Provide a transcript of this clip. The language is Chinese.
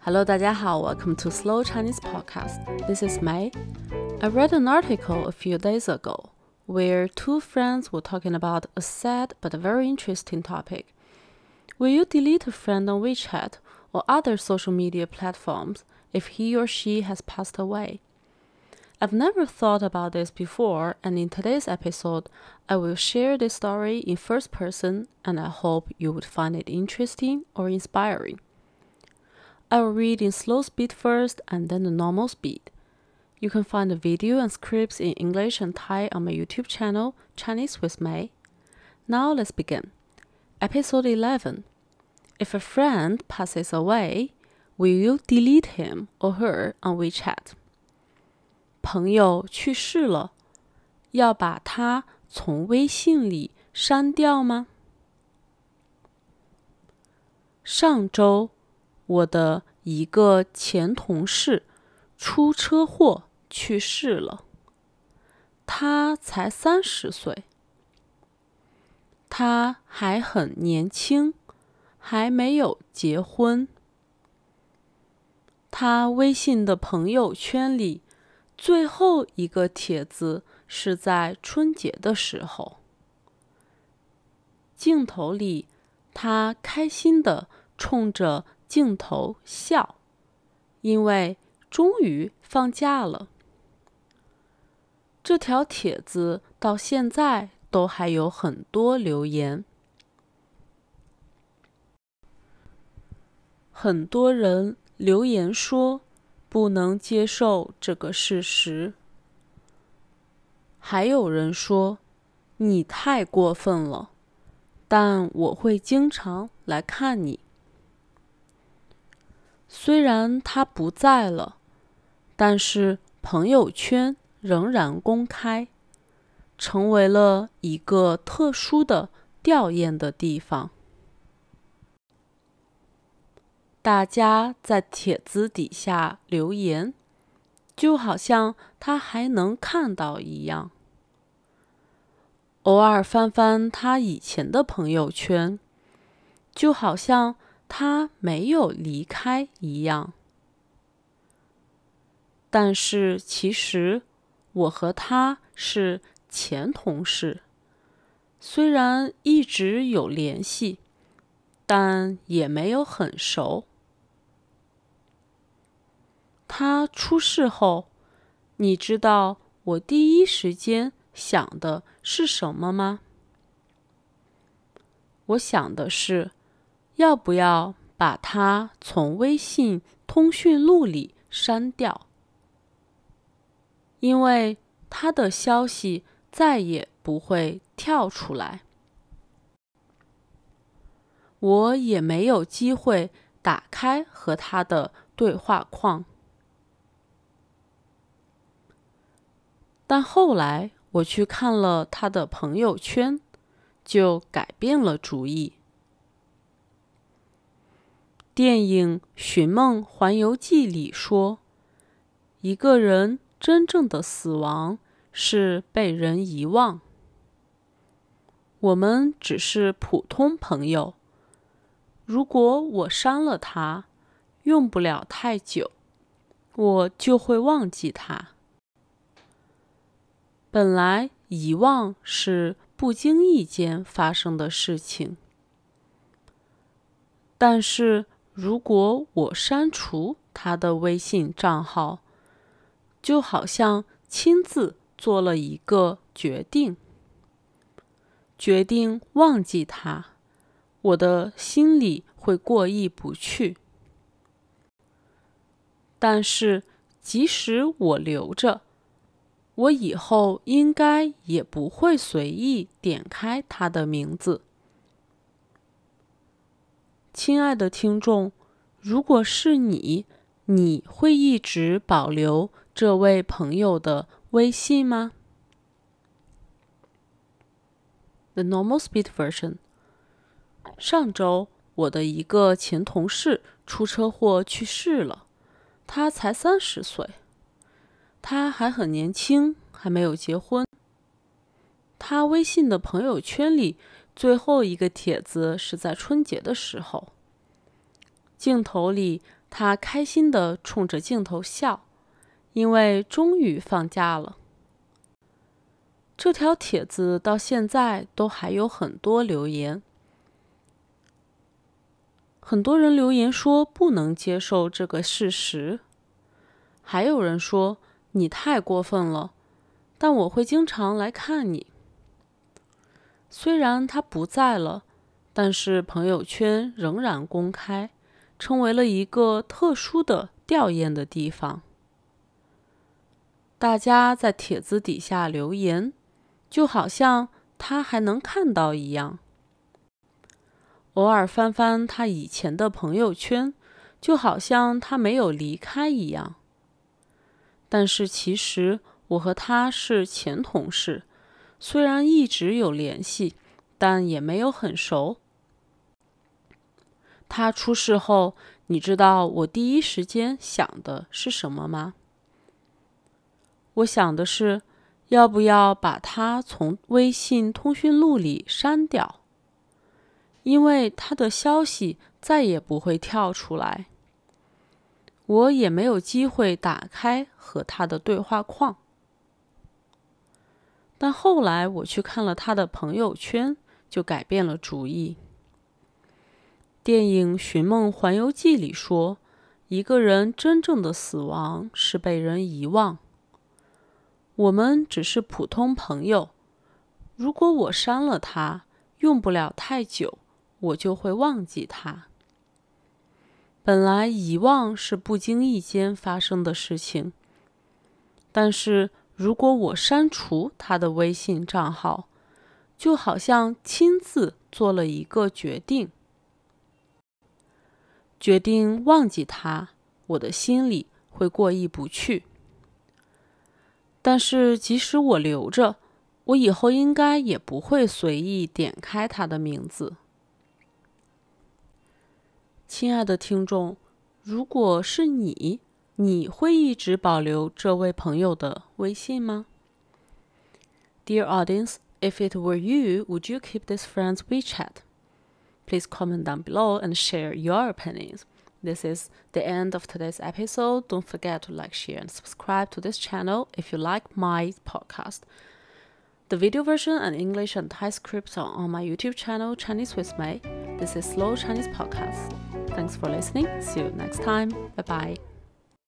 Hello，大家好，Welcome to Slow Chinese Podcast. This is May. I read an article a few days ago where two friends were talking about a sad but very interesting topic. Will you delete a friend on WeChat or other social media platforms if he or she has passed away? I've never thought about this before, and in today's episode, I will share this story in first person, and I hope you would find it interesting or inspiring. I will read in slow speed first and then the normal speed. You can find the video and scripts in English and Thai on my YouTube channel, Chinese with May. Now let's begin. Episode 11 If a friend passes away, will you delete him or her on WeChat? 朋友去世了，要把他从微信里删掉吗？上周， 我的一个前同事出车祸去世了，他才三十岁，他还很年轻，还没有结婚。他微信的朋友圈里。最后一个帖子是在春节的时候，镜头里他开心的冲着镜头笑，因为终于放假了。这条帖子到现在都还有很多留言，很多人留言说。不能接受这个事实。还有人说你太过分了，但我会经常来看你。虽然他不在了，但是朋友圈仍然公开，成为了一个特殊的吊唁的地方。大家在帖子底下留言，就好像他还能看到一样。偶尔翻翻他以前的朋友圈，就好像他没有离开一样。但是其实我和他是前同事，虽然一直有联系，但也没有很熟。他出事后，你知道我第一时间想的是什么吗？我想的是，要不要把他从微信通讯录里删掉，因为他的消息再也不会跳出来，我也没有机会打开和他的对话框。但后来我去看了他的朋友圈，就改变了主意。电影《寻梦环游记》里说，一个人真正的死亡是被人遗忘。我们只是普通朋友，如果我删了他，用不了太久，我就会忘记他。本来遗忘是不经意间发生的事情，但是如果我删除他的微信账号，就好像亲自做了一个决定，决定忘记他，我的心里会过意不去。但是即使我留着。我以后应该也不会随意点开他的名字。亲爱的听众，如果是你，你会一直保留这位朋友的微信吗？The normal speed version。上周，我的一个前同事出车祸去世了，他才三十岁。他还很年轻，还没有结婚。他微信的朋友圈里最后一个帖子是在春节的时候，镜头里，他开心地冲着镜头笑，因为终于放假了。这条帖子到现在都还有很多留言，很多人留言说不能接受这个事实，还有人说你太过分了，但我会经常来看你。虽然他不在了，但是朋友圈仍然公开。成为了一个特殊的吊唁的地方。大家在帖子底下留言，就好像他还能看到一样。偶尔翻翻他以前的朋友圈，就好像他没有离开一样。但是其实我和他是前同事，虽然一直有联系，但也没有很熟。他出事后，你知道我第一时间想的是什么吗？我想的是，要不要把他从微信通讯录里删掉，因为他的消息再也不会跳出来，我也没有机会打开和他的对话框。但后来我去看了他的朋友圈，就改变了主意。电影《寻梦环游记》里说，一个人真正的死亡是被人遗忘。我们只是普通朋友，如果我删了他，用不了太久，我就会忘记他。本来遗忘是不经意间发生的事情，但是如果我删除他的微信账号，就好像亲自做了一个决定。决定忘记他，我的心里会过意不去。但是即使我留着，我以后应该也不会随意点开他的名字。亲爱的听众，如果是你，你会一直保留这位朋友的微信吗？Dear audience, if it were you, would you keep this friend's WeChat? Please comment down below and share your opinions. This is the end of today's episode. Don't forget to like, share, and subscribe to this channel if you like my podcast. The video version and English and Thai scripts are on my YouTube channel, Chinese with Mei. This is Slow Chinese Podcast. Thanks for listening. See you next time. Bye bye.